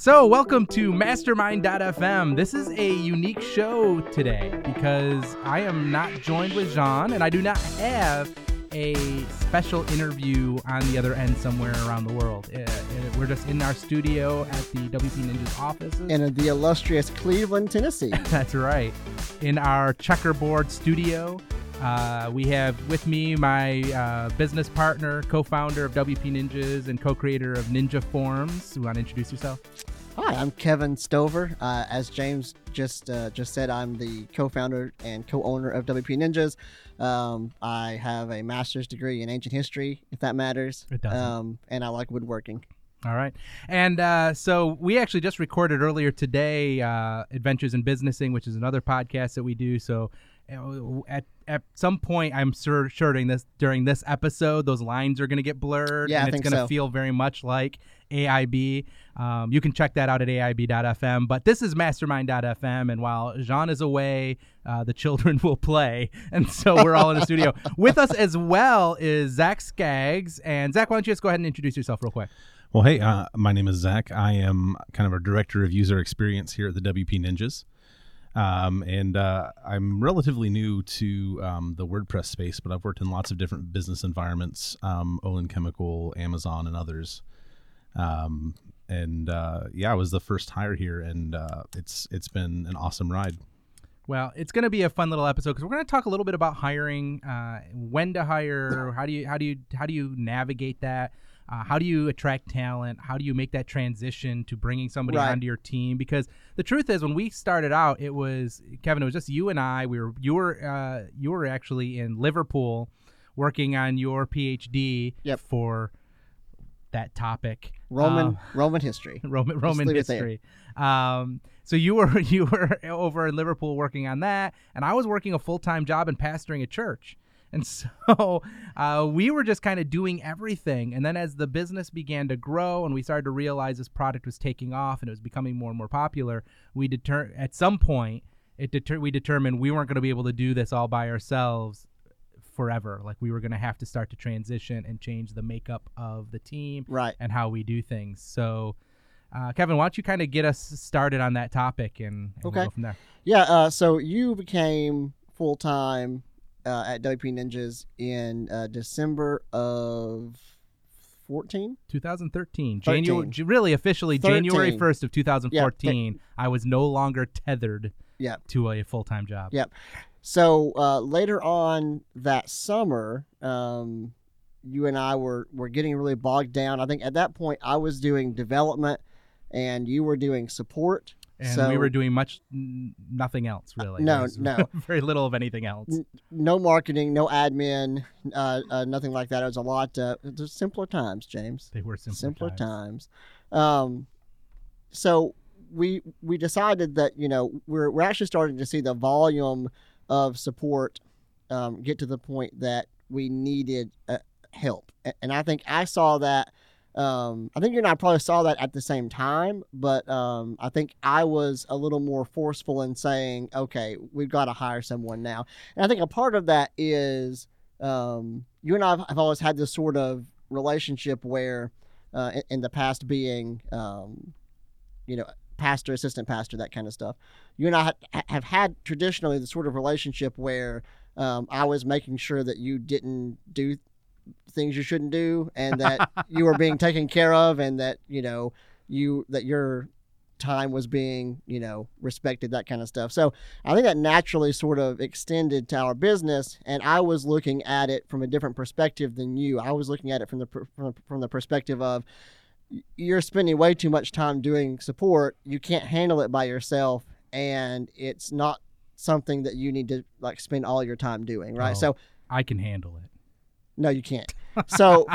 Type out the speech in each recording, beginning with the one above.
So, welcome to Mastermind.fm. This is a unique show today because I am not joined with Jean and I do not have a special interview on the other end somewhere around the world. Uh, uh, we're just in our studio at the WP Ninjas offices. in the illustrious Cleveland, Tennessee. That's right. In our checkerboard studio, uh, we have with me my uh, business partner, co founder of WP Ninjas, and co creator of Ninja Forms. You want to introduce yourself? Hi, I'm Kevin Stover. Uh, as James just uh, just said, I'm the co-founder and co-owner of WP Ninjas. Um, I have a master's degree in ancient history, if that matters. It doesn't. Um, and I like woodworking. All right. And uh, so we actually just recorded earlier today uh, Adventures in Businessing, which is another podcast that we do. So uh, at, at some point, I'm sure, sure during this during this episode, those lines are going to get blurred, Yeah, I and it's going to so. feel very much like AIB. Um, you can check that out at AIB.fm. But this is Mastermind.fm, and while Jean is away, uh, the children will play, and so we're all in the studio. With us as well is Zach Skaggs, and Zach, why don't you just go ahead and introduce yourself real quick? Well, hey, uh, my name is Zach. I am kind of a director of user experience here at the WP Ninjas. Um, and uh, I'm relatively new to um, the WordPress space, but I've worked in lots of different business environments, um, Olin Chemical, Amazon, and others. Um, and uh, yeah, I was the first hire here, and uh, it's it's been an awesome ride. Well, it's going to be a fun little episode because we're going to talk a little bit about hiring, uh, when to hire, how do you how do you how do you navigate that, uh, how do you attract talent, how do you make that transition to bringing somebody Right. onto your team? Because the truth is, when we started out, it was Kevin. It was just you and I. We were you were uh, you were actually in Liverpool working on your PhD Yep. for that topic. Roman Um, Roman history. Roman Roman leave it there. history. Um, so you were you were over in Liverpool working on that, and I was working a full time job and pastoring a church. And so uh, we were just kind of doing everything. And then as the business began to grow and we started to realize this product was taking off and it was becoming more and more popular, we deter at some point it deter- we determined we weren't going to be able to do this all by ourselves forever. Like we were going to have to start to transition and change the makeup of the team Right. and how we do things. So, uh, Kevin, why don't you kind of get us started on that topic and, and we'll go from there. Yeah. Uh, so you became full time uh, at WP Ninjas in uh, December of 14. 2013, January, really officially January 1st of 2014. I was no longer tethered Yeah. to a full time job. Yeah. Yep. So uh, later on that summer, um, you and I were were getting really bogged down. I think at that point I was doing development, and you were doing support. And so we were doing much, nothing else really. no, no. very little of anything else. N- no marketing, no admin, uh, uh, nothing like that. It was a lot. Uh, just simpler times, James. They were simpler, simpler times. times. Um, so we we decided that you know we're we're actually starting to see the volume of support um, get to the point that we needed uh, help, and I think I saw that. Um, I think you and I probably saw that at the same time, but um, I think I was a little more forceful in saying, "Okay, we've got to hire someone now." And I think a part of that is um, you and I have- have always had this sort of relationship where, uh, in, in the past, being, um, you know, pastor, assistant pastor, that kind of stuff. You and I ha- have had traditionally the sort of relationship where um, I was making sure that you didn't do things you shouldn't do, and that you were being taken care of, and that you know you that your time was being you know respected that kind of stuff so i think that naturally sort of extended to our business and i was looking at it from a different perspective than you i was looking at it from the from, the- from the perspective of you're spending way too much time doing support you can't handle it by yourself and it's not something that you need to like spend all your time doing right Oh. so I can handle it. No, you can't. So,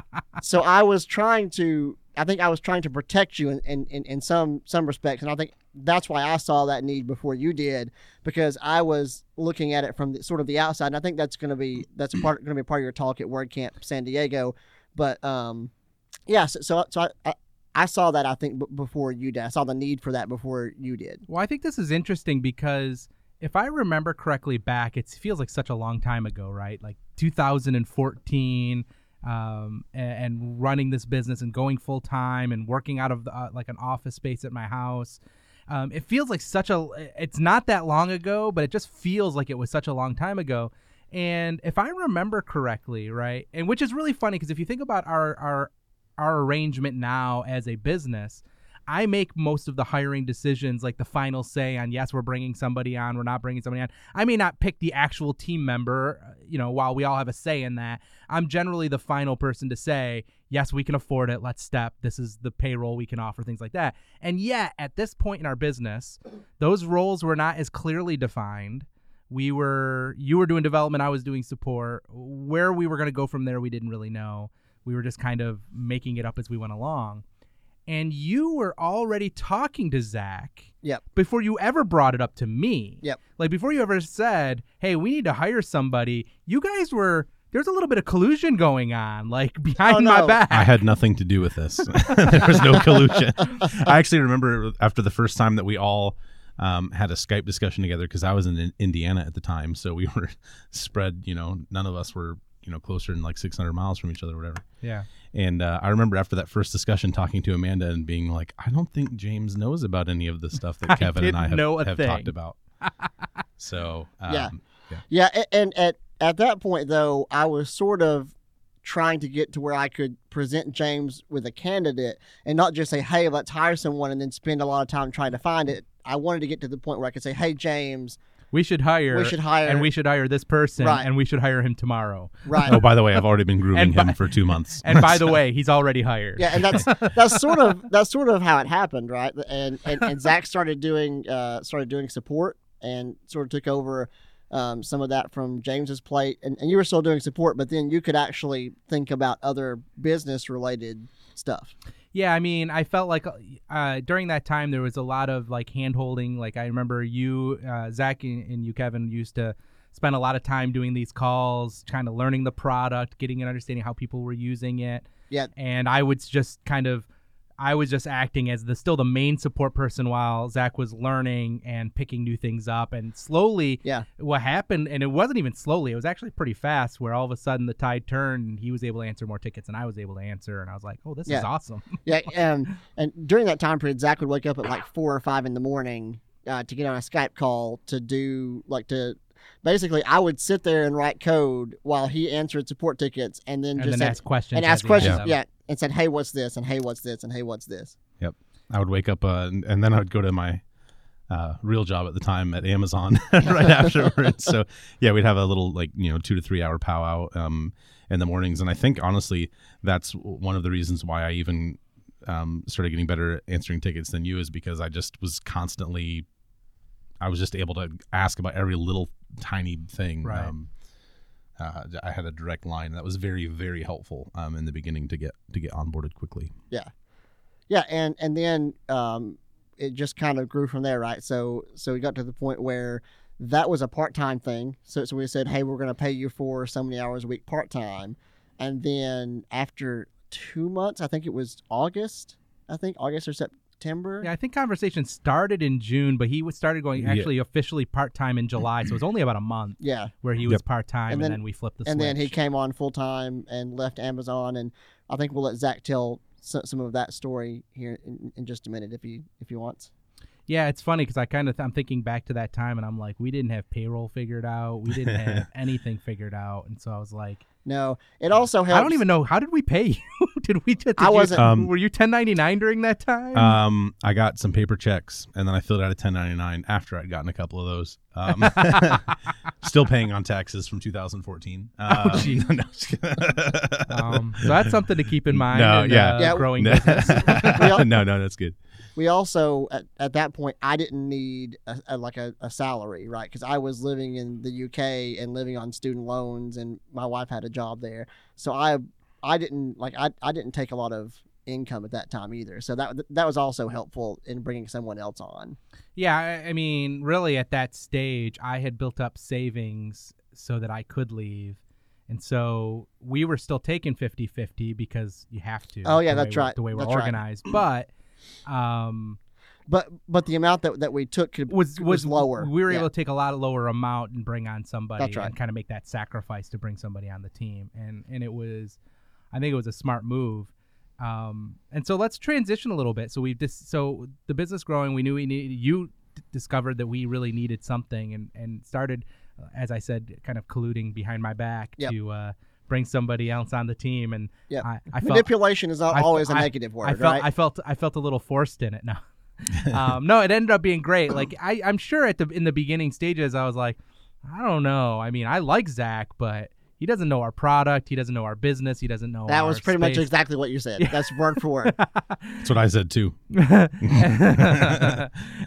so I was trying to. I think I was trying to protect you in, in, in, some some respects, and I think that's why I saw that need before you did, because I was looking at it from the, sort of the outside, and I think that's going to be that's part going to be part of your talk at WordCamp San Diego. But um, yeah, so so, so I, I I saw that I think b- before you did. I saw the need for that before you did. Well, I think this is interesting because if I remember correctly back, it feels like such a long time ago, right? Like 2014. um, and, and running this business and going full time and working out of the, uh, like an office space at my house. Um, it feels like such a. It's not that long ago, but it just feels like it was such a long time ago. And if I remember correctly, right, and which is really funny because if you think about our our our arrangement now as a business, I make most of the hiring decisions, like the final say on yes, we're bringing somebody on, we're not bringing somebody on. I may not pick the actual team member, uh, you know, while we all have a say in that. I'm generally the final person to say, yes, we can afford it, let's step, this is the payroll we can offer, things like that. And yet, at this point in our business, those roles were not as clearly defined. We were, you were doing development, I was doing support. Where we were going to go from there, we didn't really know. We were just kind of making it up as we went along and you were already talking to Zach. Yep. Before you ever brought it up to me. Yep. Like before you ever said, "Hey, we need to hire somebody." You guys were there's a little bit of collusion going on, like behind Oh, my back. I had nothing to do with this. there was no collusion. I actually remember after the first time that we all um, had a Skype discussion together because I was in Indiana at the time, so we were spread. You know, none of us were you know closer than like 600 miles from each other, or whatever. yeah. And uh, I remember after that first discussion, talking to Amanda and being like, "I don't think James knows about any of the stuff that I Kevin and I have, know have talked about." so um, Yeah. yeah. Yeah, and at at that point though, I was sort of trying to get to where I could present James with a candidate and not just say, "Hey, let's hire someone," and then spend a lot of time trying to find it. I wanted to get to the point where I could say, "Hey, James, We should hire we should hire." and we should hire this person Right. and we should hire him tomorrow. right. Oh, by the way, I've already been grooming by- him for two months. And by the way, he's already hired. yeah, and that's that's sort of that's sort of how it happened, right? And and, and Zach started doing uh, started doing support and sort of took over um, some of that from James's plate, and, and you were still doing support, but then you could actually think about other business related stuff. Yeah, I mean, I felt like uh, during that time there was a lot of like hand holding. Like I remember you, uh, Zach, and, and you, Kevin, used to spend a lot of time doing these calls, kind of learning the product, getting an understanding how people were using it. Yeah. And I was just kind of, I was just acting as the still the main support person while Zach was learning and picking new things up. And slowly, Yeah. what happened, and it wasn't even slowly, it was actually pretty fast, where all of a sudden the tide turned and he was able to answer more tickets and I was able to answer. And I was like, oh, this is awesome. Yeah, and and during that time period, Zach would wake up at like four or five in the morning uh, to get on a Skype call to do like to. Basically, I would sit there and write code while he answered support tickets, and then and just then said, ask questions. and ask questions. of them. Yeah, and said, "Hey, what's this?" and "Hey, what's this?" and "Hey, what's this?" Yep. I would wake up uh, and, and then I would go to my uh, real job at the time at Amazon right afterwards. So yeah, we'd have a little like you know two to three hour powwow um, in the mornings, and I think honestly that's one of the reasons why I even um, started getting better at answering tickets than you is because I just was constantly I was just able to ask about every little tiny thing. Right. Um, uh, I had a direct line that was very very helpful um, in the beginning to get to get onboarded quickly. Yeah, yeah, and and then um, it just kind of grew from there, right? So so we got to the point where that was a part time thing. So so we said, hey, we're going to pay you for so many hours a week part time, and then after two months, I think it was August, I think August or September. Yeah, I think conversation started in June, but he was started going Yeah. actually officially part time in July, so it was only about a month Yeah, where he was part time, And and, then- then we flipped the and switch. then he came on full time and left Amazon, and I think we'll let Zach tell so, some of that story here in, in just a minute if he if he wants. Yeah, it's funny because I kind of I'm thinking back to that time, and I'm like, we didn't have payroll figured out, we didn't have anything figured out, and so I was like, No, it also helps. I don't even know how did we pay you? did we? Did I wasn't- Um, were you 1099 during that time? Um, I got some paper checks, and then I filled out a 1099 after I'd gotten a couple of those. Um, still paying on taxes from 2014. Um, gee. no, just. Um, so that's something to keep in mind. No, in, yeah. uh, Yeah. growing no, business. no, no, that's good. We also at, at that point i didn't need a, a, like a, a salary right because i was living in the uk and living on student loans and my wife had a job there so i i didn't like i, I didn't take a lot of income at that time either so that that was also helpful in bringing someone else on Yeah, I, I mean, really, at that stage, I had built up savings so that I could leave. And so we were still taking 50 50 because you have to. Oh, yeah, the way that's right. The way we're That's right. organized. But um, but but the amount that, that we took could, was, was lower We were Yeah. able to take a lot of lower amount and bring on somebody That's right. and kind of make that sacrifice to bring somebody on the team. And, and it was I think it was a smart move. Um, and so let's transition a little bit. So we've just so the business growing. We knew we needed. You d- discovered that we really needed something, and and started, uh, as I said, kind of colluding behind my back Yep. to uh, bring somebody else on the team. And Yeah. I, I felt Manipulation is not I- always a I- negative word, I felt right? I felt I felt a little forced in it. No, um, no, it ended up being great. Like I, I'm sure at the in the beginning stages, I was like, I don't know. I mean, I like Zach, but he doesn't know our product. He doesn't know our business. He doesn't know. that our was pretty much exactly what you said. That's word for word. That's what I said too.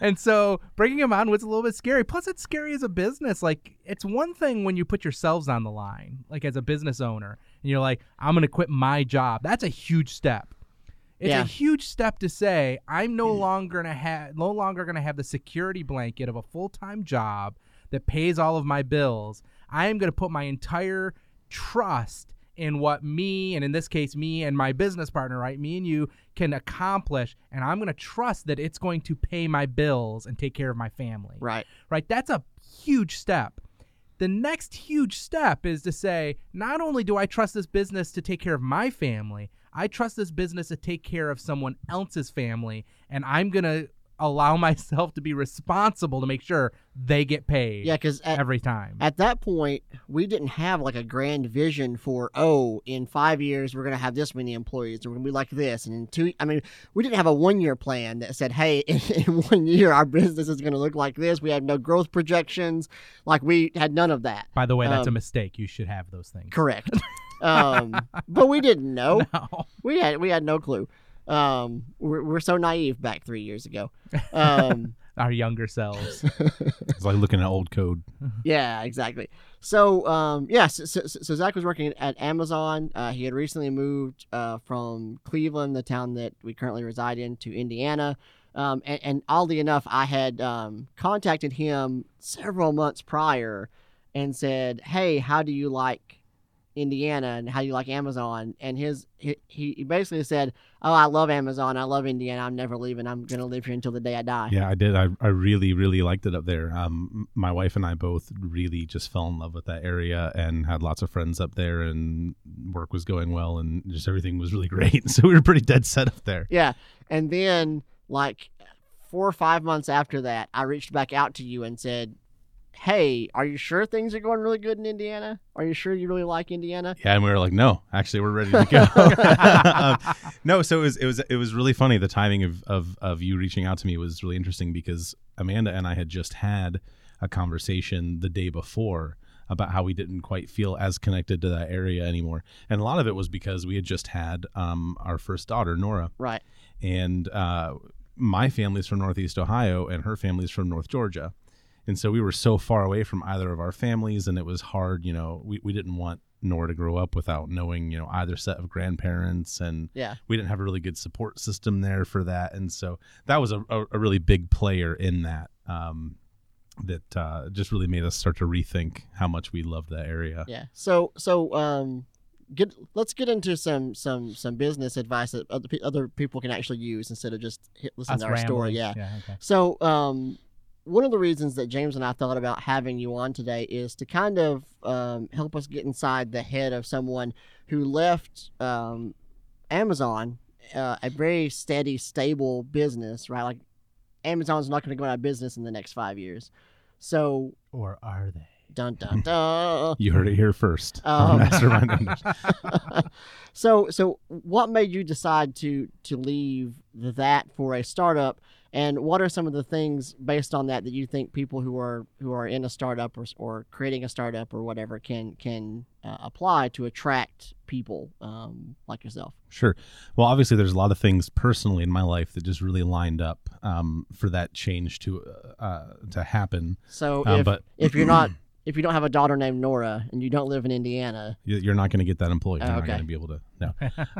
and so bringing him on was a little bit scary. Plus, it's scary as a business. Like, it's one thing when you put yourselves on the line, like as a business owner, and you're like, I'm going to quit my job. That's a huge step. It's Yeah. a huge step to say I'm no mm. longer gonna have no longer gonna have the security blanket of a full time job that pays all of my bills. I am gonna put my entire trust in what me and in this case me and my business partner, right? Me and you can accomplish, and I'm gonna trust that it's going to pay my bills and take care of my family right. right? That's a huge step. The next huge step is to say, not only do I trust this business to take care of my family, I trust this business to take care of someone else's family, and I'm going to allow myself to be responsible to make sure they get paid Yeah, because every time. at that point, we didn't have like a grand vision for, oh, in five years, we're going to have this many employees, we're going to be like this. And in two, I mean, we didn't have a one year plan that said, hey, in, in one year, our business is going to look like this. We had no growth projections. Like, we had none of that. By the way, that's a um, mistake. You should have those things. Correct. um, but we didn't know. No. We had we had no clue. Um, we're, we're so naive back three years ago. Um, Our younger selves. It's like looking at old code. yeah, exactly. So, um, yeah, so, so, so Zach was working at Amazon. Uh, he had recently moved uh, from Cleveland, the town that we currently reside in, to Indiana. Um, and, and oddly enough, I had um, contacted him several months prior and said, "Hey, how do you like Indiana and how you like Amazon?" And his he, he basically said, "Oh, I love Amazon. I love Indiana. I'm never leaving. I'm gonna live here until the day I die." Yeah, I did. I, I really, really liked it up there. Um, my wife and I both really just fell in love with that area and had lots of friends up there, and work was going well, and just everything was really great. So we were pretty dead set up there. Yeah. And then, like, four or five months after that, I reached back out to you and said, Hey, are you sure things are going really good in Indiana? Are you sure you really like Indiana? Yeah, and we were like, no, actually, we're ready to go. Um, no, so it was it was it was really funny. The timing of, of of you reaching out to me was really interesting because Amanda and I had just had a conversation the day before about how we didn't quite feel as connected to that area anymore, and a lot of it was because we had just had um, our first daughter, Nora, Right. and uh, my family's from Northeast Ohio, and her family's from North Georgia. And so we were so far away from either of our families, and it was hard. You know, we, we didn't want Nora to grow up without knowing, you know, either set of grandparents, and Yeah. we didn't have a really good support system there for that. And so that was a, a, a really big player in that. Um, that uh, just really made us start to rethink how much we loved that area. Yeah. So, so, um, get let's get into some some some business advice that other other people can actually use instead of just hit, listen to our story. Yeah. Yeah. Okay. So, um, one of the reasons that James and I thought about having you on today is to kind of um, help us get inside the head of someone who left um, Amazon, uh, a very steady, stable business, right? Like Amazon's not going to go out of business in the next five years. So, Or are they? dun dun dun. You heard it here first. Um, Mastermind so so what made you decide to to leave that for a startup and what are some of the things based on that that you think people who are who are in a startup or, or creating a startup or whatever can can uh, apply to attract people um, like yourself Sure. Well, obviously, there's a lot of things personally in my life that just really lined up um, for that change to uh, to happen. so Um, if, but if you're not if you don't have a daughter named Nora and you don't live in Indiana you- you're not going to get that employee. You're Oh, not going to be able to. No.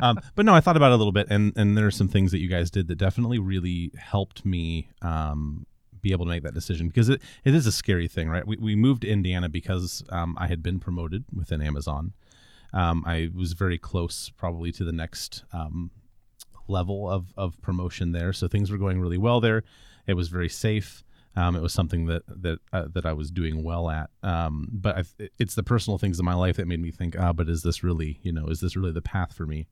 um, but no, I thought about it a little bit, and and there are some things that you guys did that definitely really helped me um, be able to make that decision because it, it is a scary thing, right? We we moved to Indiana because um, I had been promoted within Amazon. Um, I was very close, probably to the next um, level of of promotion there, so things were going really well there. It was very safe. Um, it was something that that uh, that I was doing well at. Um, but I, it's the personal things in my life that made me think, ah, but is this really, you know, is this really the path for me?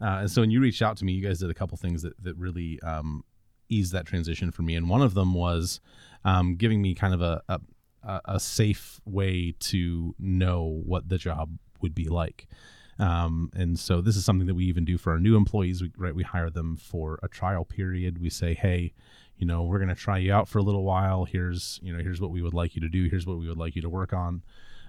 Uh, and so when you reached out to me, you guys did a couple things that that really um, eased that transition for me. And one of them was um, giving me kind of a, a a safe way to know what the job would be like. Um, and so this is something that we even do for our new employees. We, right, we hire them for a trial period. We say, hey, you know, we're going to try you out for a little while. Here's, you know, here's what we would like you to do. Here's what we would like you to work on.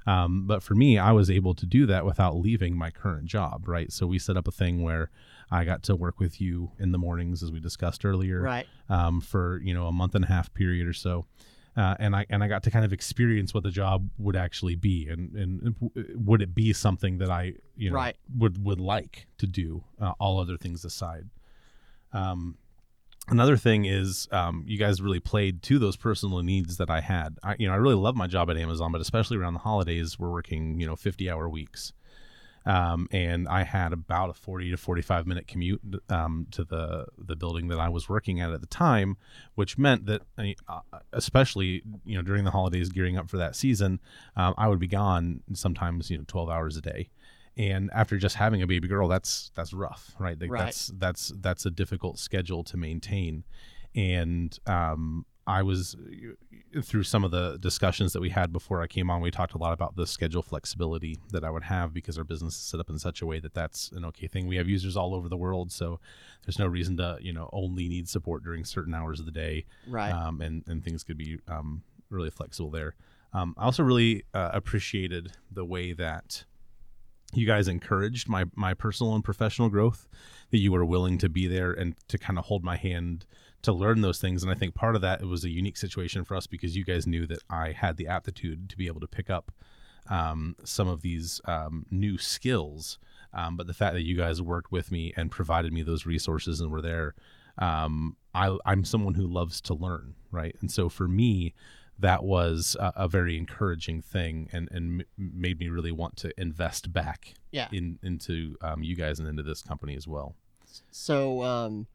Um, but for me, I was able to do that without leaving my current job, right? So we set up a thing where I got to work with you in the mornings, as we discussed earlier, right? Um, for you know a month and a half period or so, uh, and I and I got to kind of experience what the job would actually be, and and would it be something that I you know right. would would like to do, uh, all other things aside. Um, another thing is um, you guys really played to those personal needs that I had. I you know I really love my job at Amazon, but especially around the holidays, we're working you know fifty hour weeks. Um, and I had about a 40 to 45 minute commute um, to the the building that I was working at at the time, which meant that, uh, especially you know during the holidays, gearing up for that season, um, I would be gone sometimes you know 12 hours a day. And after just having a baby girl, that's that's rough, right? Like, right. That's that's that's a difficult schedule to maintain, and um, I was through some of the discussions that we had before I came on. We talked a lot about the schedule flexibility that I would have because our business is set up in such a way that that's an okay thing. We have users all over the world, so there's no reason to you know only need support during certain hours of the day, right? Um, and and things could be um, really flexible there. Um, I also really uh, appreciated the way that you guys encouraged my my personal and professional growth. That you were willing to be there and to kind of hold my hand to learn those things. And I think part of that it was a unique situation for us because you guys knew that I had the aptitude to be able to pick up um, some of these um, new skills. Um, but the fact that you guys worked with me and provided me those resources and were there, um, I, am someone who loves to learn, right? And so for me, that was a, a very encouraging thing and, and m- made me really want to invest back yeah. in into um, you guys and into this company as well. So, um,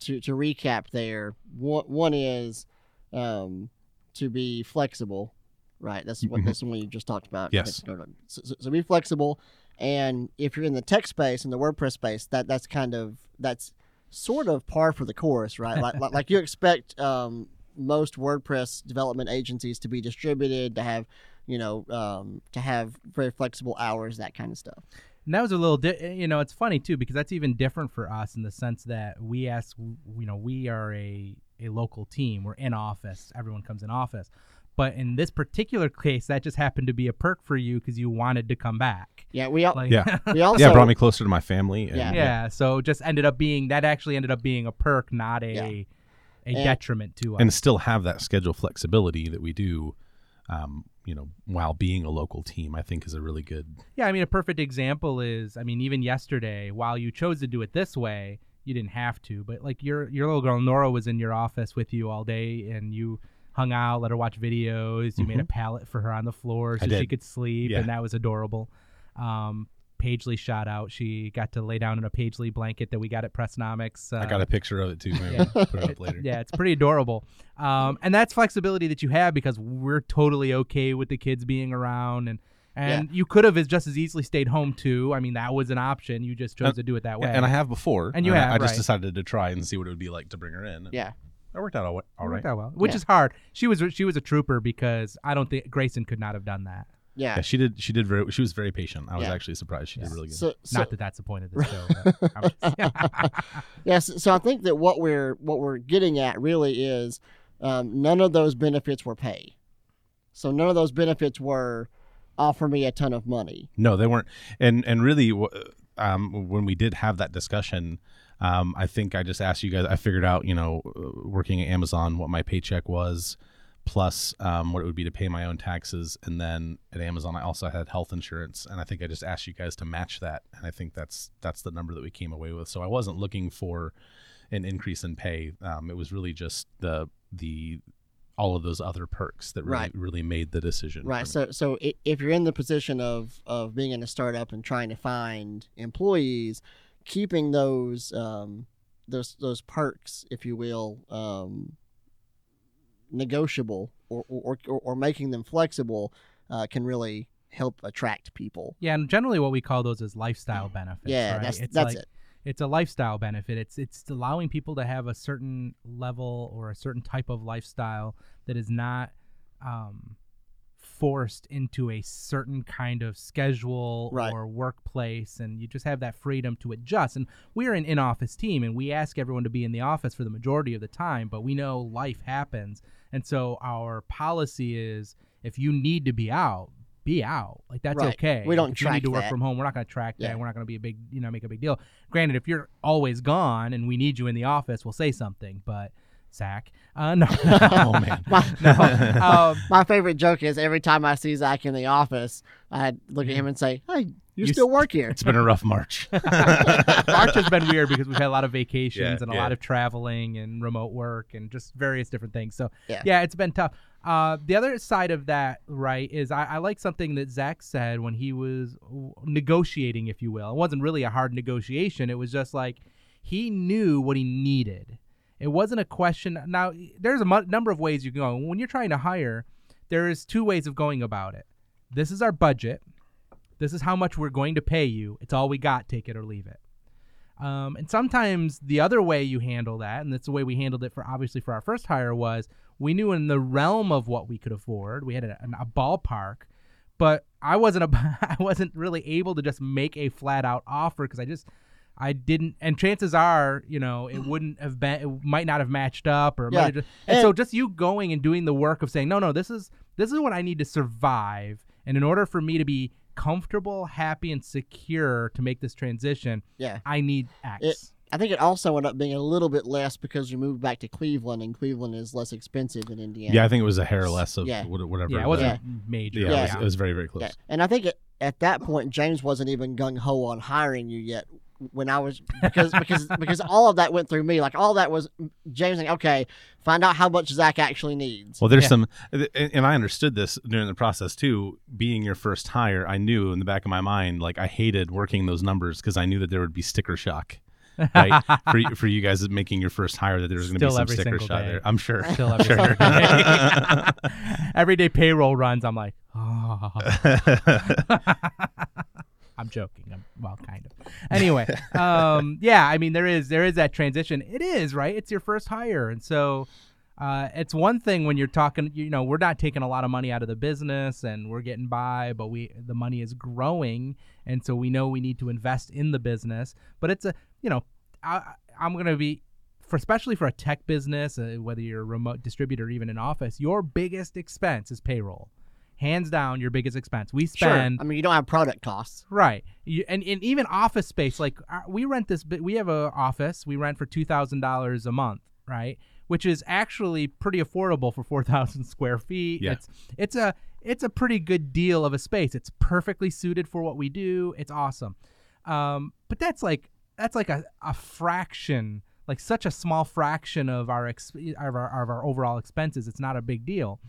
to to recap there, one one is um, to be flexible, right? That's what mm-hmm. that's the one you just talked about. Yes. So, so, so, be flexible, and if you're in the tech space and the WordPress space, that that's kind of that's sort of par for the course, right? like, like, like you expect um, most WordPress development agencies to be distributed, to have you know um, to have very flexible hours, that kind of stuff. And that was a little, di- eh, you know, it's funny too because that's even different for us in the sense that we ask, you know, we are a a local team. We're in office. Everyone comes in office. But in this particular case, that just happened to be a perk for you because you wanted to come back. Yeah, we all, like, yeah, we also yeah, brought me closer to my family. And, yeah. yeah, so just ended up being that actually ended up being a perk, not a yeah. A and, detriment to us. And still have that schedule flexibility that we do um, you know, while being a local team, I think is a really good. Yeah, I mean, a perfect example is, I mean, even yesterday, while you chose to do it this way, you didn't have to, but like your your little girl Nora was in your office with you all day, and you hung out, let her watch videos. You mm-hmm. made a pallet for her on the floor so she could sleep, yeah. and that was adorable. Um, Pagely shot out. She got to lay down in a Pagely blanket that we got at Pressnomics. Uh, I got a picture of it too. Maybe yeah. put it up later. Yeah, it's pretty adorable. Um, and that's flexibility that you have because we're totally okay with the kids being around and. And yeah. you could have just as easily stayed home too. I mean, that was an option. You just chose uh, to do it that way. And I have before. And you have. I, I just right. decided to try and see what it would be like to bring her in. Yeah. That worked out all, all right. Worked out well, which yeah. is hard. She was she was a trooper because I don't think Grayson could not have done that. Yeah. yeah. she did. She did very. She was very patient. I was yeah. actually surprised. She yeah. did really good. So, so, Not that that's the point of the show. yes. So I think that what we're what we're getting at really is um, none of those benefits were pay. So none of those benefits were offer me a ton of money. No, they weren't. And and really, um, when we did have that discussion. Um, I think I just asked you guys. I figured out, you know, working at Amazon, what my paycheck was, plus um, what it would be to pay my own taxes. And then at Amazon, I also had health insurance, and I think I just asked you guys to match that, and I think that's that's the number that we came away with. So I wasn't looking for an increase in pay. Um, it was really just the the all of those other perks that really right. really made the decision. Right. So so if you're in the position of of being in a startup and trying to find employees, keeping those um, those those perks, if you will, um, negotiable or or, or, or making them flexible uh, can really help attract people. Yeah, and generally what we call those is lifestyle benefits. Yeah, right? that's it's that's like, it. It's a lifestyle benefit. It's it's allowing people to have a certain level or a certain type of lifestyle that is not um, forced into a certain kind of schedule Right. or workplace, and you just have that freedom to adjust. And we're an in-office team, and we ask everyone to be in the office for the majority of the time, but we know life happens, and so our policy is if you need to be out. Be out, like that's Right. okay. We don't if you need to work that. from home. We're not going to track that. We're not going to be a big, you know, make a big deal. Granted, if you're always gone and we need you in the office, we'll say something. But Zach, uh, no, oh man. My, um, my favorite joke is every time I see Zach in the office, I look at him and say, "Hey, you, You still work here?" It's been a rough March. March has been weird because we've had a lot of vacations Yeah, and a yeah. lot of traveling and remote work and just various different things. So Yeah. it's been tough. Uh, the other side of that, right, is I, I like something that Zach said when he was w- negotiating, if you will. It wasn't really a hard negotiation. It was just like he knew what he needed. It wasn't a question. Now, there's a mu- number of ways you can go. When you're trying to hire, there is two ways of going about it. This is our budget. This is how much we're going to pay you. It's all we got. Take it or leave it. Um, and sometimes the other way you handle that, and that's the way we handled it for obviously for our first hire was we knew in the realm of what we could afford, we had a, a ballpark, but I wasn't a, I wasn't really able to just make a flat out offer because I just I didn't, and chances are, you know, it wouldn't have been, it might not have matched up, or Yeah. just, and, And- so just you going and doing the work of saying, no, no, this is this is what I need to survive, and in order for me to be comfortable, happy, and secure to make this transition, Yeah. I need X. It- I think it also ended up being a little bit less because you moved back to Cleveland, and Cleveland is less expensive than Indiana. Yeah, I think it was a hair less of Yeah. whatever. yeah, it was. wasn't major. Yeah, Yeah. It, was, it was very very close. Yeah. And I think it, at that point, James wasn't even gung ho on hiring you yet. When I was because because because all of that went through me. Like all that was James saying, "Okay, find out how much Zach actually needs." Well, there's Yeah. some, and and I understood this during the process too. Being your first hire, I knew in the back of my mind, like I hated working those numbers because I knew that there would be sticker shock, right? for you- for you guys making your first hire, that there was going to be some sticker single shock day. there. I'm sure. Still every Sure. day. every day payroll runs. I'm like, oh. I'm joking. I'm, well, kind of. Anyway, um, yeah. I mean, there is there is that transition. It is right. It's your first hire, and so uh, it's one thing when you're talking. You know, we're not taking a lot of money out of the business, and we're getting by, but we the money is growing, and so we know we need to invest in the business. But it's a you know, I, I'm gonna be for especially for a tech business, uh, whether you're a remote distributor or even an office, your biggest expense is payroll. Hands down, your biggest expense. We spend. Sure. spend I mean, you don't have product costs. Right, you, and, and even office space. Like uh, we rent this, we have a office. We rent for two thousand dollars a month, right? Which is actually pretty affordable for four thousand square feet. Yeah. It's it's a it's a pretty good deal of a space. It's perfectly suited for what we do. It's awesome, um, but that's like that's like a, a fraction, like such a small fraction of our, ex- of our of our overall expenses. It's not a big deal.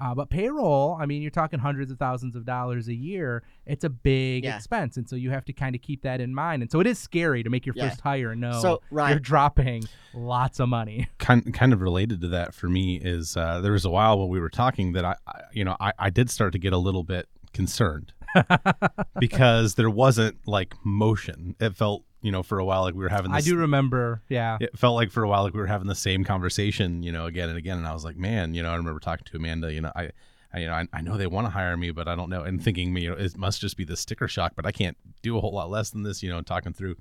Uh, but payroll, I mean, you're talking hundreds of thousands of dollars a year. It's a big Yeah. expense, and so you have to kind of keep that in mind. And so it is scary to make your Yeah. first hire and know So, right. you're dropping lots of money. kind kind of related to that for me is uh, there was a while when we were talking that I, I you know I, I did start to get a little bit concerned because there wasn't like motion. It felt you know for a while like we were having. This, I do remember, yeah, It felt like for a while like we were having the same conversation, you know, again and again. And I was like, man, you know, I remember talking to Amanda. You know, I. I, you know, I, I know they want to hire me, but I don't know. And thinking, you know, it must just be the sticker shock. But I can't do a whole lot less than this, you know. Talking through,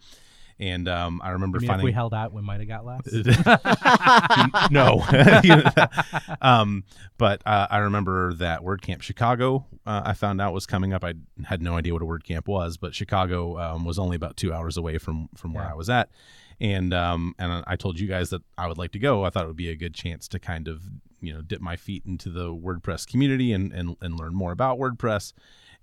and um, I remember mean, if we held out, we might have got less. no. Um, but uh, I remember that WordCamp Chicago, uh, I found out was coming up. I had no idea what a WordCamp was, but Chicago um, was only about two hours away from from where Yeah. I was at. And um, and I told you guys that I would like to go. I thought it would be a good chance to kind of you know dip my feet into the WordPress community and and, and learn more about WordPress.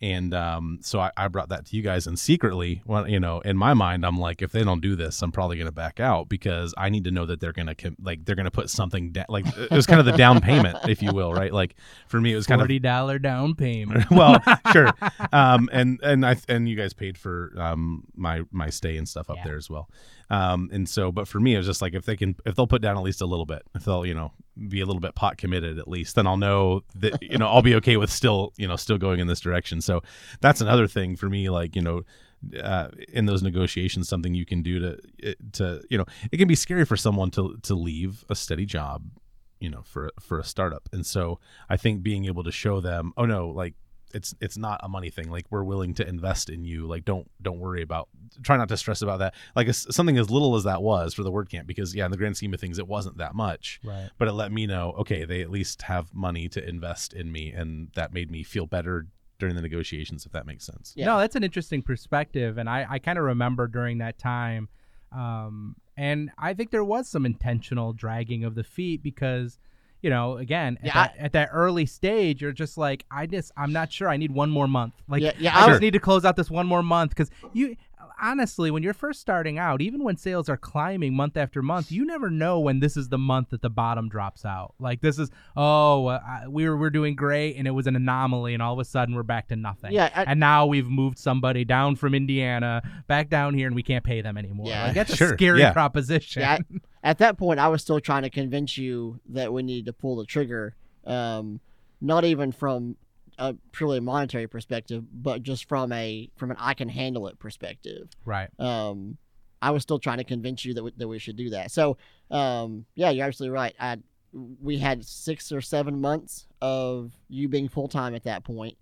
And um, so I, I brought that to you guys, and secretly, well, you know, in my mind, I'm like, if they don't do this, I'm probably going to back out because I need to know that they're going to com- like they're going to put something down. Like it was kind of the down payment, if you will, right? Like for me, it was kind of Forty dollar down payment. well, sure. Um, and and I and you guys paid for um my my stay and stuff up Yeah. there as well. Um, and so, but for me, it was just like if they can, if they'll put down at least a little bit, if they'll, you know, be a little bit pot committed at least, then I'll know that you know I'll be okay with still you know still going in this direction. So that's another thing for me. Like you know, uh, in those negotiations, something you can do to to you know it can be scary for someone to to leave a steady job, you know, for for a startup. And so I think being able to show them, oh no, like it's it's not a money thing. Like we're willing to invest in you. Like don't don't worry about try not to stress about that. Like something as little as that was for the WordCamp because yeah in the grand scheme of things it wasn't that much. Right. But it let me know okay they at least have money to invest in me and that made me feel better during the negotiations if that makes sense. Yeah. no that's an interesting perspective and i i kind of remember during that time um and i think there was some intentional dragging of the feet because you know, again, yeah, at, that, I, at, that, early stage, you're just like, I just, I'm not sure. I need one more month. Like, yeah, yeah, I sure. just need to close out this one more month because you, honestly, when you're first starting out, even when sales are climbing month after month, you never know when this is the month that the bottom drops out. Like this is, oh, uh, we were we're doing great, and it was an anomaly, and all of a sudden we're back to nothing. Yeah, I, and now we've moved somebody down from Indiana back down here, and we can't pay them anymore. Yeah, like, that's sure. a scary yeah. proposition. Yeah, at that point, I was still trying to convince you that we needed to pull the trigger. Um, not even from a purely monetary perspective, but just from a from an I can handle it perspective. Right. Um, I was still trying to convince you that we, that we should do that. So, um, yeah, you're absolutely right. I we had six or seven months of you being full time at that point.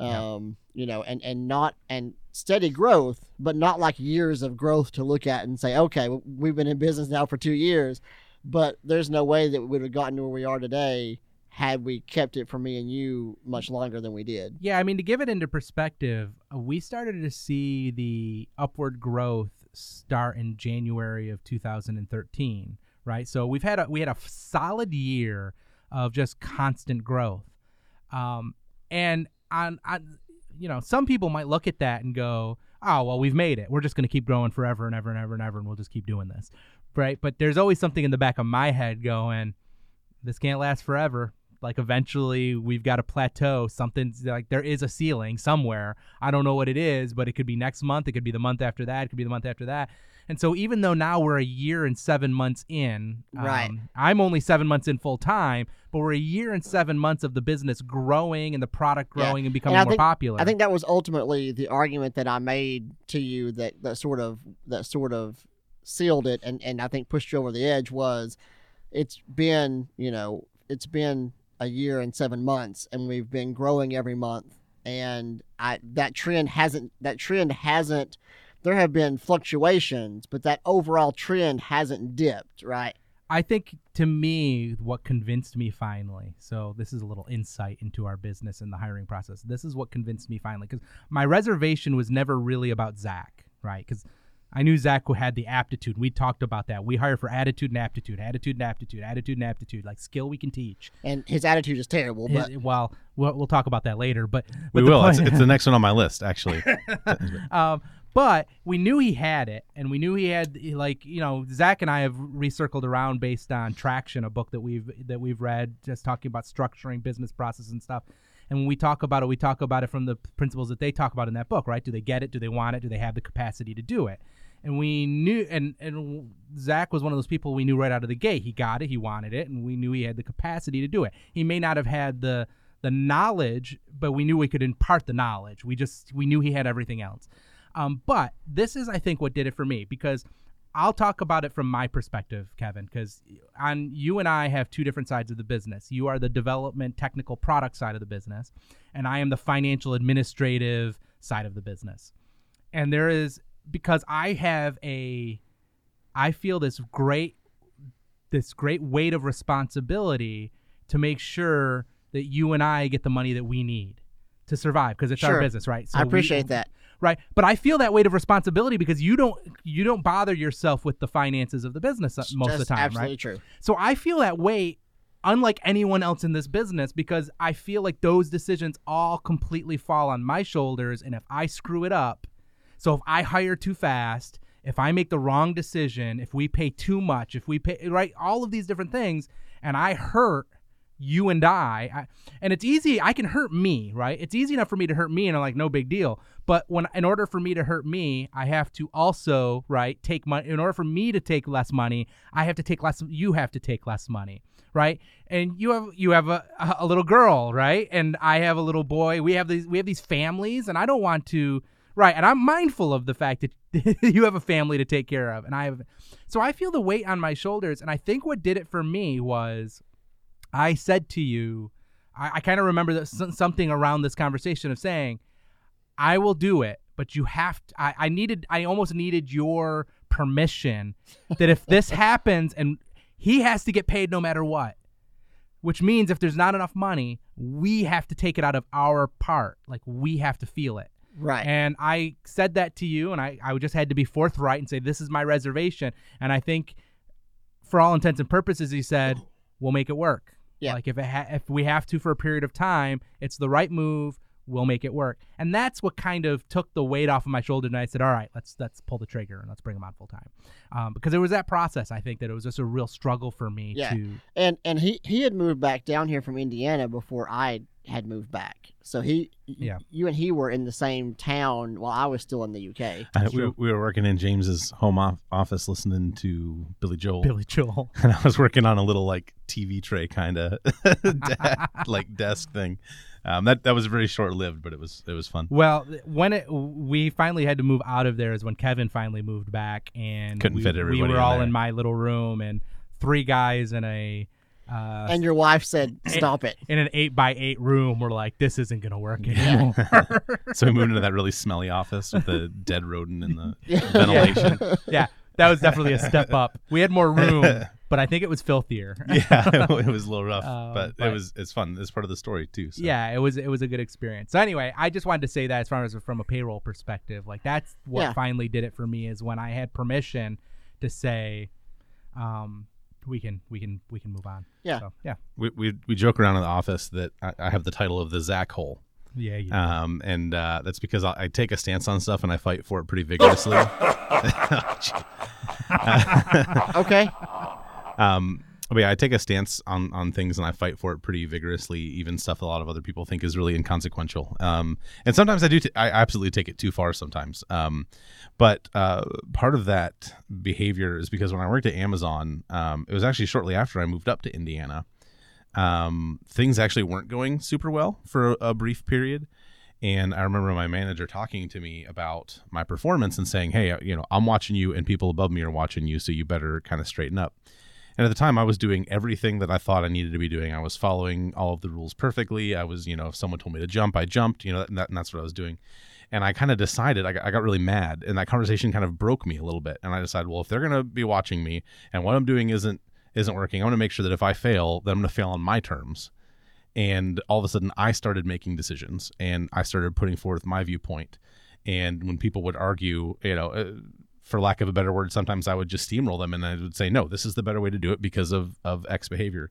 Um, yeah. you know, and and not and steady growth, but not like years of growth to look at and say, okay, we've been in business now for two years, but there's no way that we would have gotten to where we are today had we kept it for me and you much longer than we did. Yeah, I mean to give it into perspective, uh, we started to see the upward growth start in January of 2013, right? So we've had a we had a solid year of just constant growth. Um, and on, on you know, some people might look at that and go, "Oh, well, we've made it. We're just going to keep growing forever and ever and ever and ever and we'll just keep doing this." Right? But there's always something in the back of my head going, this can't last forever like eventually we've got a plateau something's like there is a ceiling somewhere i don't know what it is but it could be next month it could be the month after that it could be the month after that and so even though now we're a year and seven months in right um, i'm only seven months in full time but we're a year and seven months of the business growing and the product growing yeah. and becoming and more think, popular i think that was ultimately the argument that i made to you that that sort of that sort of sealed it and and i think pushed you over the edge was it's been you know it's been a year and seven months, and we've been growing every month. And I, that trend hasn't. That trend hasn't. There have been fluctuations, but that overall trend hasn't dipped. Right. I think to me, what convinced me finally. So this is a little insight into our business and the hiring process. This is what convinced me finally because my reservation was never really about Zach, right? Because I knew Zach had the aptitude. We talked about that. We hire for attitude and aptitude, attitude and aptitude, attitude and aptitude, like skill we can teach. And his attitude is terrible. But his, well, well, we'll talk about that later. But, but we will. Point, it's, it's, the next one on my list, actually. um, but we knew he had it, and we knew he had like you know Zach and I have recircled around based on Traction, a book that we've that we've read, just talking about structuring business process and stuff. And when we talk about it, we talk about it from the principles that they talk about in that book, right? Do they get it? Do they want it? Do they have the capacity to do it? and we knew and and Zach was one of those people we knew right out of the gate. He got it, he wanted it, and we knew he had the capacity to do it. He may not have had the the knowledge, but we knew we could impart the knowledge. We just we knew he had everything else. Um, but this is, I think, what did it for me because I'll talk about it from my perspective, Kevin, because on you and I have two different sides of the business. You are the development, technical product side of the business, and I am the financial, administrative side of the business. And there is because I have a I feel this great this great weight of responsibility to make sure that you and I get the money that we need to survive because it's sure. our business, right? So I appreciate we, that. Right. But I feel that weight of responsibility because you don't you don't bother yourself with the finances of the business uh, most Just of the time, absolutely right? true. So I feel that weight unlike anyone else in this business because I feel like those decisions all completely fall on my shoulders and if I screw it up, so if I hire too fast, if I make the wrong decision, if we pay too much, if we pay right, all of these different things, and I hurt you and I, I, and it's easy. I can hurt me, right? It's easy enough for me to hurt me, and I'm like, no big deal. But when, in order for me to hurt me, I have to also, right, take money. In order for me to take less money, I have to take less. You have to take less money, right? And you have you have a, a little girl, right? And I have a little boy. We have these we have these families, and I don't want to, right? And I'm mindful of the fact that you have a family to take care of, and I have. So I feel the weight on my shoulders, and I think what did it for me was I said to you, I, I kind of remember that something around this conversation of saying, I will do it, but you have to. I, I needed, I almost needed your permission that if this happens and he has to get paid no matter what, which means if there's not enough money, we have to take it out of our part. Like we have to feel it. Right. And I said that to you, and I, I just had to be forthright and say, this is my reservation. And I think, for all intents and purposes, he said, oh. we'll make it work. Yeah. Like if it ha- if we have to for a period of time, it's the right move. We'll make it work. And that's what kind of took the weight off of my shoulder. And I said, all right, let's let's pull the trigger and let's bring him on full time. Um, because it was that process. I think that it was just a real struggle for me Yeah. to. and and he he had moved back down here from Indiana before I had moved back. So he, Yeah. you and he were in the same town while I was still in the UK. I, we, true. we were working in James's home off- office listening to Billy Joel. Billy Joel. and I was working on a little like TV tray kind of like desk thing. Um, that that was very short lived, but it was it was fun. Well, when it we finally had to move out of there is when Kevin finally moved back, and Couldn't we, fit we were in all there. in my little room, and three guys in a uh, And your wife said, "Stop it." in an eight by eight room. We're like, this isn't gonna work anymore. So we moved into that really smelly office with the dead rodent and the Yeah. ventilation. yeah, that was definitely a step up. We had more room, but I think it was filthier. yeah, it was a little rough, Uh, but, but- it was it's fun. It's part of the story too. So. Yeah, it was it was a good experience. So anyway, I just wanted to say that as far as from a payroll perspective, like that's what Yeah. finally did it for me is when I had permission to say, um, we can we can we can move on. Yeah. So, yeah. we, we we joke around in the office that I, I have the title of the Zach hole. Yeah. Yeah. Um, and uh, that's because I, I take a stance on stuff and I fight for it pretty vigorously. Okay. Um, but yeah, I take a stance on, on things and I fight for it pretty vigorously, even stuff a lot of other people think is really inconsequential. Um, and sometimes I do, t- I absolutely take it too far sometimes. Um, but uh, part of that behavior is because when I worked at Amazon, um, it was actually shortly after I moved up to Indiana. Um, things actually weren't going super well for a, a brief period. And I remember my manager talking to me about my performance and saying, Hey, you know, I'm watching you and people above me are watching you. So you better kind of straighten up. And at the time, I was doing everything that I thought I needed to be doing. I was following all of the rules perfectly. I was, you know, if someone told me to jump, I jumped, you know, and, that, and that's what I was doing. And I kind of decided, I got, I got really mad. And that conversation kind of broke me a little bit. And I decided, well, if they're going to be watching me and what I'm doing isn't isn't working, I'm going to make sure that if I fail, that I'm going to fail on my terms. And all of a sudden, I started making decisions and I started putting forth my viewpoint. And when people would argue, you know, uh, for lack of a better word, sometimes I would just steamroll them and I would say, no, this is the better way to do it because of, of X behavior.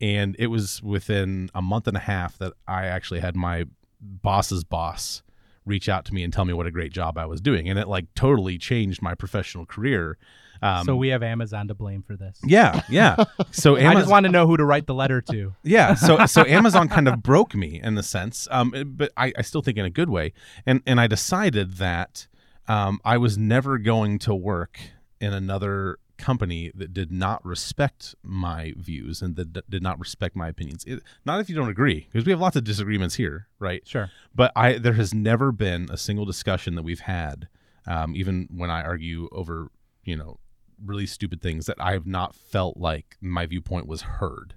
And it was within a month and a half that I actually had my boss's boss reach out to me and tell me what a great job I was doing. And it like totally changed my professional career. Um, so we have Amazon to blame for this. yeah, yeah. So I just want to know who to write the letter to. yeah so so amazon kind of broke me in the sense um but i, I still think in a good way and and i decided that um i was never going to work in another company that did not respect my views and that d- did not respect my opinions it, not if you don't agree because we have lots of disagreements here right Sure. but I there has never been a single discussion that we've had, um, even when I argue over you know really stupid things that I have not felt like my viewpoint was heard,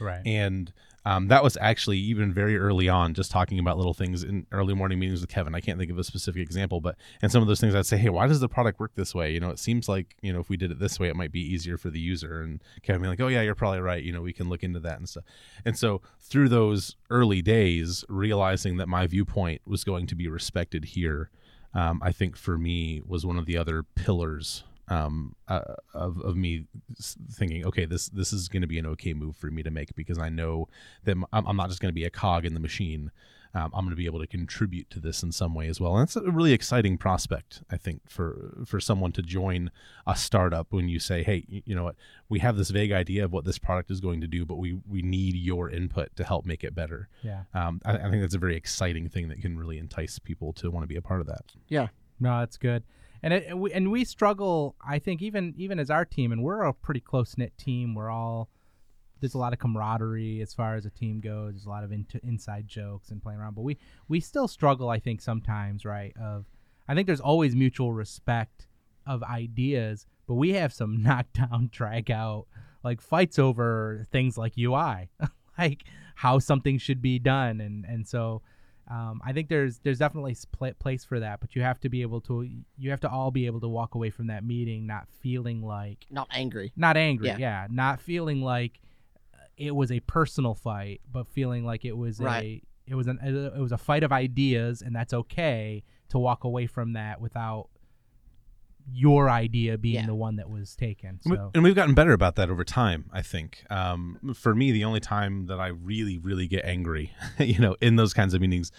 Right. and um, that was actually even very early on, just talking about little things in early morning meetings with Kevin. I can't think of a specific example, but and some of those things I'd say, hey, why does the product work this way? You know, it seems like you know if we did it this way, it might be easier for the user. And Kevin being like, oh yeah, you're probably right. You know, we can look into that and stuff. And so through those early days, realizing that my viewpoint was going to be respected here, um, I think for me was one of the other pillars um, uh, of of me thinking, okay, this this is going to be an okay move for me to make because I know that m- I'm, I'm not just going to be a cog in the machine. um, I'm going to be able to contribute to this in some way as well. And that's a really exciting prospect, I think, for for someone to join a startup when you say, "Hey, you, you know what? We have this vague idea of what this product is going to do, but we we need your input to help make it better." Yeah. Um, I, I think that's a very exciting thing that can really entice people to want to be a part of that. Yeah. No, that's good. And it, and we and we struggle. I think even even as our team, and we're a pretty close knit team. We're all there's a lot of camaraderie as far as a team goes. There's a lot of in- inside jokes and playing around, but we we still struggle. I think sometimes, right? Of I think there's always mutual respect of ideas, but we have some knockdown, drag out like fights over things like UI, like how something should be done, and and so um, I think there's there's definitely s- pla place for that, but you have to be able to you have to all be able to walk away from that meeting not feeling like Not angry. not angry, Yeah. yeah, not feeling like uh, it was a personal fight, but feeling like it was Right. a it was an it was a fight of ideas, and that's okay to walk away from that without your idea being Yeah. the one that was taken. And we- So And we've gotten better about that over time, I think. Um, for me, the only time that I really, really get angry, you know, in those kinds of meetings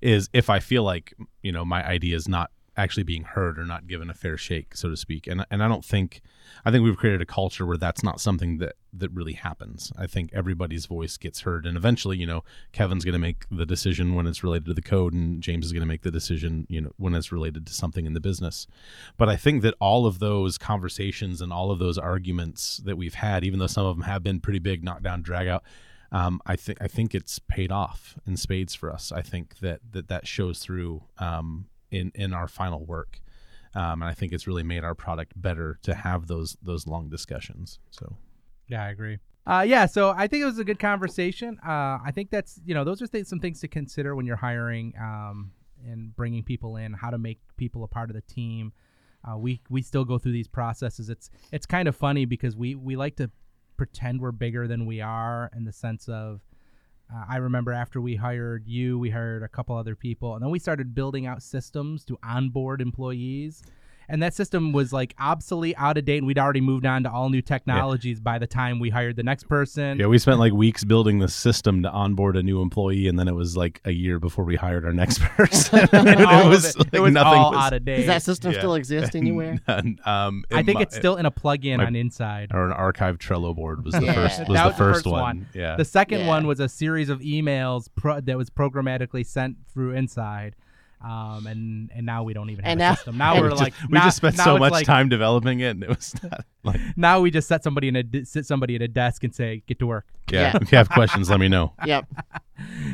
is if I feel like, you know, my idea is not actually being heard or not given a fair shake, so to speak. And and I don't think I think we've created a culture where that's not something that that really happens. I think everybody's voice gets heard and eventually, you know, Kevin's going to make the decision when it's related to the code and James is going to make the decision, you know, when it's related to something in the business. But I think that all of those conversations and all of those arguments that we've had, even though some of them have been pretty big knockdown, drag out, um, I think I think it's paid off in spades for us. I think that that, that shows through um, in in our final work, um, and I think it's really made our product better to have those those long discussions. So Yeah, I agree. Uh, yeah, so I think it was a good conversation. Uh, I think that's you know those are th- some things to consider when you're hiring um, and bringing people in, how to make people a part of the team. Uh, we we still go through these processes. It's it's kind of funny because we we like to pretend we're bigger than we are in the sense of. Uh, I remember after we hired you, we hired a couple other people, and then we started building out systems to onboard employees. And that system was like obsolete, out of date, and we'd already moved on to all new technologies by the time we hired the next person. yeah, we spent like weeks building the system to onboard a new employee, and then it was like a year before we hired our next person. and And it was, it, like, it was nothing all was- out of date. Does that system Yeah. still exist anywhere? None. um, I think mi- it's still in a plug-in my- on Inside. or an archive Trello board was the Yeah. first was the was the first, first one. one. Yeah. The second Yeah. one was a series of emails pro- that was programmatically sent through Inside, um, and and now we don't even have And a now- system. Now we're we like we now- just spent so much like- time developing it, and it was not like Now we just set somebody in a d- sit somebody at a desk and say get to work. yeah. Yeah. If you have questions, let me know. yep.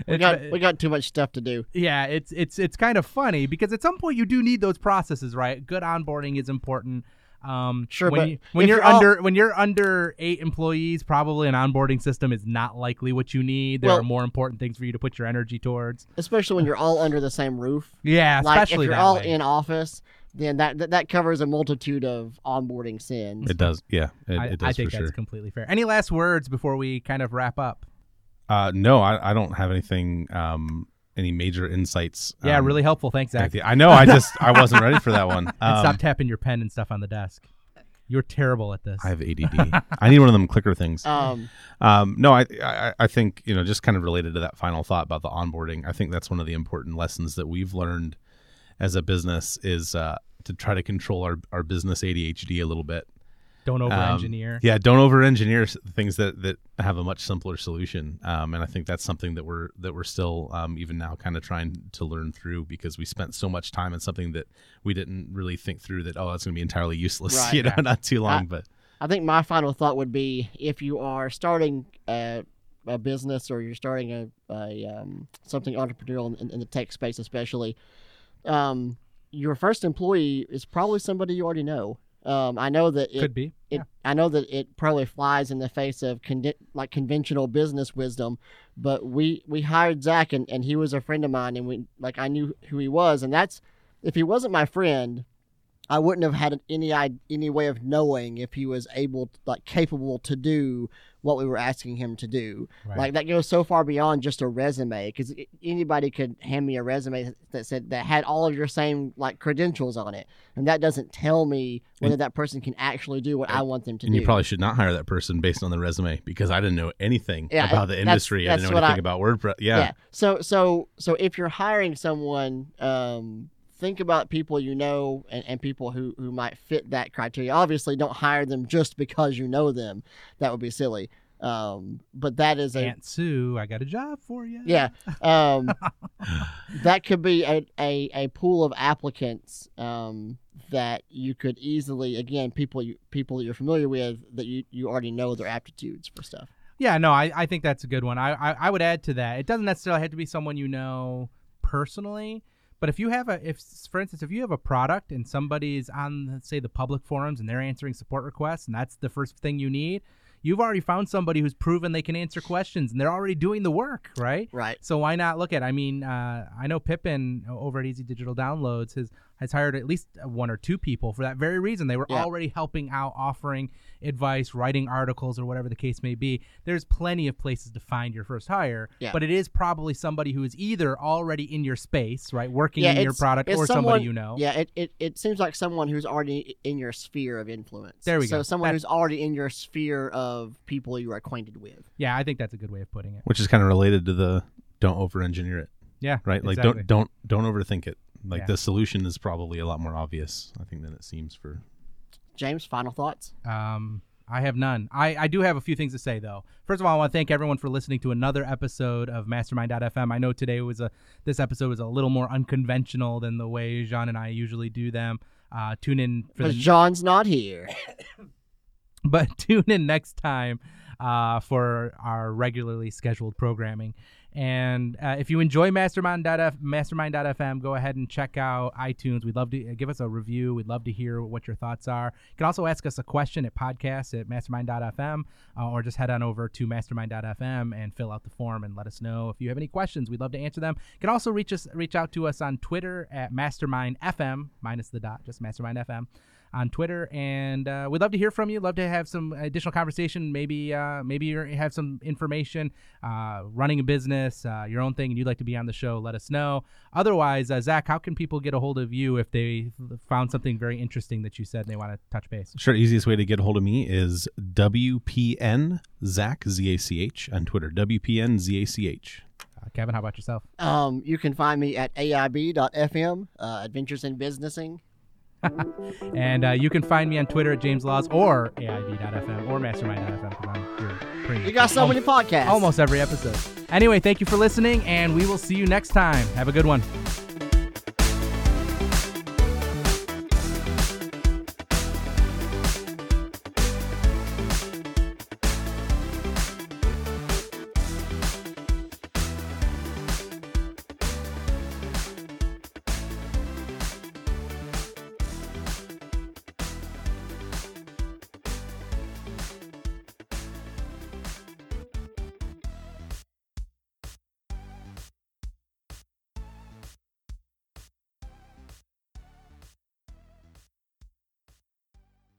We got we got too much stuff to do. yeah, it's it's it's kind of funny because at some point you do need those processes, right? Good onboarding is important. Um, Sure, when but you, when you're, you're all- under when you're under eight employees, probably an onboarding system is not likely what you need. There Well- are more important things for you to put your energy towards. Especially when you're all under the same roof. Yeah, like especially if you're that all way. in office, then that, that that covers a multitude of onboarding sins. It does. Yeah, it, I, it does I think for that's sure. completely fair. Any last words before we kind of wrap up? Uh, no, I, I don't have anything. Um, any major insights? Yeah, um, really helpful. Thanks, Zach. I know. I just I wasn't ready for that one. and Um, stop tapping your pen and stuff on the desk. You're terrible at this. I have ADD. I need one of them clicker things. Um, Um, no, I, I I think you know just kind of related to that final thought about the onboarding. I think that's one of the important lessons that we've learned as a business is uh, to try to control our, our business ADHD a little bit. Don't over Um, engineer. Yeah, don't over engineer things that, that have a much simpler solution. Um, and I think that's something that we're that we're still um, even now kind of trying to learn through because we spent so much time on something that we didn't really think through that oh that's going to be entirely useless. Right. you know, Yeah. not too long, I- but I think my final thought would be if you are starting a, a business or you're starting a, a um, something entrepreneurial in, in the tech space, especially, um, your first employee is probably somebody you already know. Um, I know that it, Could be. it yeah. I know that it probably flies in the face of condi- like conventional business wisdom, but we we hired Zach and, and he was a friend of mine and we like I knew who he was and that's if he wasn't my friend, I wouldn't have had any any way of knowing if he was able, like, capable to do what we were asking him to do. Right. Like that goes so far beyond just a resume because anybody could hand me a resume that said that had all of your same like credentials on it, and that doesn't tell me whether that person can actually do what I want them to And do. you probably should not hire that person based on the resume because I didn't know anything Yeah, about the that's- industry. I didn't know anything I- about WordPress. Yeah. yeah. So so so if you're hiring someone, um, think about people you know and, and people who who might fit that criteria. Obviously, don't hire them just because you know them. That would be silly. Um, but that is a Aunt Sue, I got a job for you. yeah um, that could be a, a, a pool of applicants um, that you could easily again people you people that you're familiar with that you, you already know their aptitudes for stuff Yeah, no, I, I think that's a good one. I, I I would add to that. It doesn't necessarily have to be someone you know personally, but if you have a if for instance if you have a product and somebody's on let's say the public forums and they're answering support requests and that's the first thing you need, you've already found somebody who's proven they can answer questions and they're already doing the work, right? right So why not look at? I mean, uh, I know Pippin over at Easy Digital Downloads has has hired at least one or two people for that very reason. They were Yeah. already helping out, offering advice, writing articles, or whatever the case may be. There's plenty of places to find your first hire, Yeah. but it is probably somebody who is either already in your space, right, working Yeah, in your product, or someone- somebody you know. yeah it, it, it seems like someone who's already in your sphere of influence There we so go. someone That- who's already in your sphere of people you're acquainted with Yeah, I think that's a good way of putting it. Which is kind of related to the don't over engineer it. Yeah, Right? Like exactly. don't don't don't overthink it. Like Yeah. the solution is probably a lot more obvious, I think, than it seems for james final thoughts Um, I have none. I, I do have a few things to say though. First of all, I want to thank everyone for listening to another episode of Mastermind.fm. I know today was a this episode was a little more unconventional than the way Jean and I usually do them. Uh, tune in for because the john's not here but tune in next time uh, for our regularly scheduled programming. And uh, if you enjoy Mastermind.f, Mastermind.fm, go ahead and check out iTunes. We'd love to give us a review. We'd love to hear what your thoughts are. You can also ask us a question at podcast at Mastermind.fm uh, or just head on over to Mastermind.fm and fill out the form and let us know if you have any questions. We'd love to answer them. You can also reach us, reach out to us on Twitter at MastermindFM, minus the dot, just MastermindFM on Twitter, and uh, we'd love to hear from you. Love to have some additional conversation. Maybe, uh, maybe you have some information, uh, running a business, uh, your own thing, and you'd like to be on the show. Let us know. Otherwise, uh, Zach, how can people get a hold of you if they found something very interesting that you said and they want to touch base? Sure, easiest way to get a hold of me is WPN Zach Z A C H on Twitter. WPN Z A C H. Uh, Kevin, how about yourself? um, you can find me at aib.fm uh, adventures in businessing And uh, you can find me on Twitter at James Laws or AIB.fm or Mastermind.fm because I'm here pretty you got so many podcasts almost every episode. Anyway, thank you for listening, and we will see you next time. Have a good one.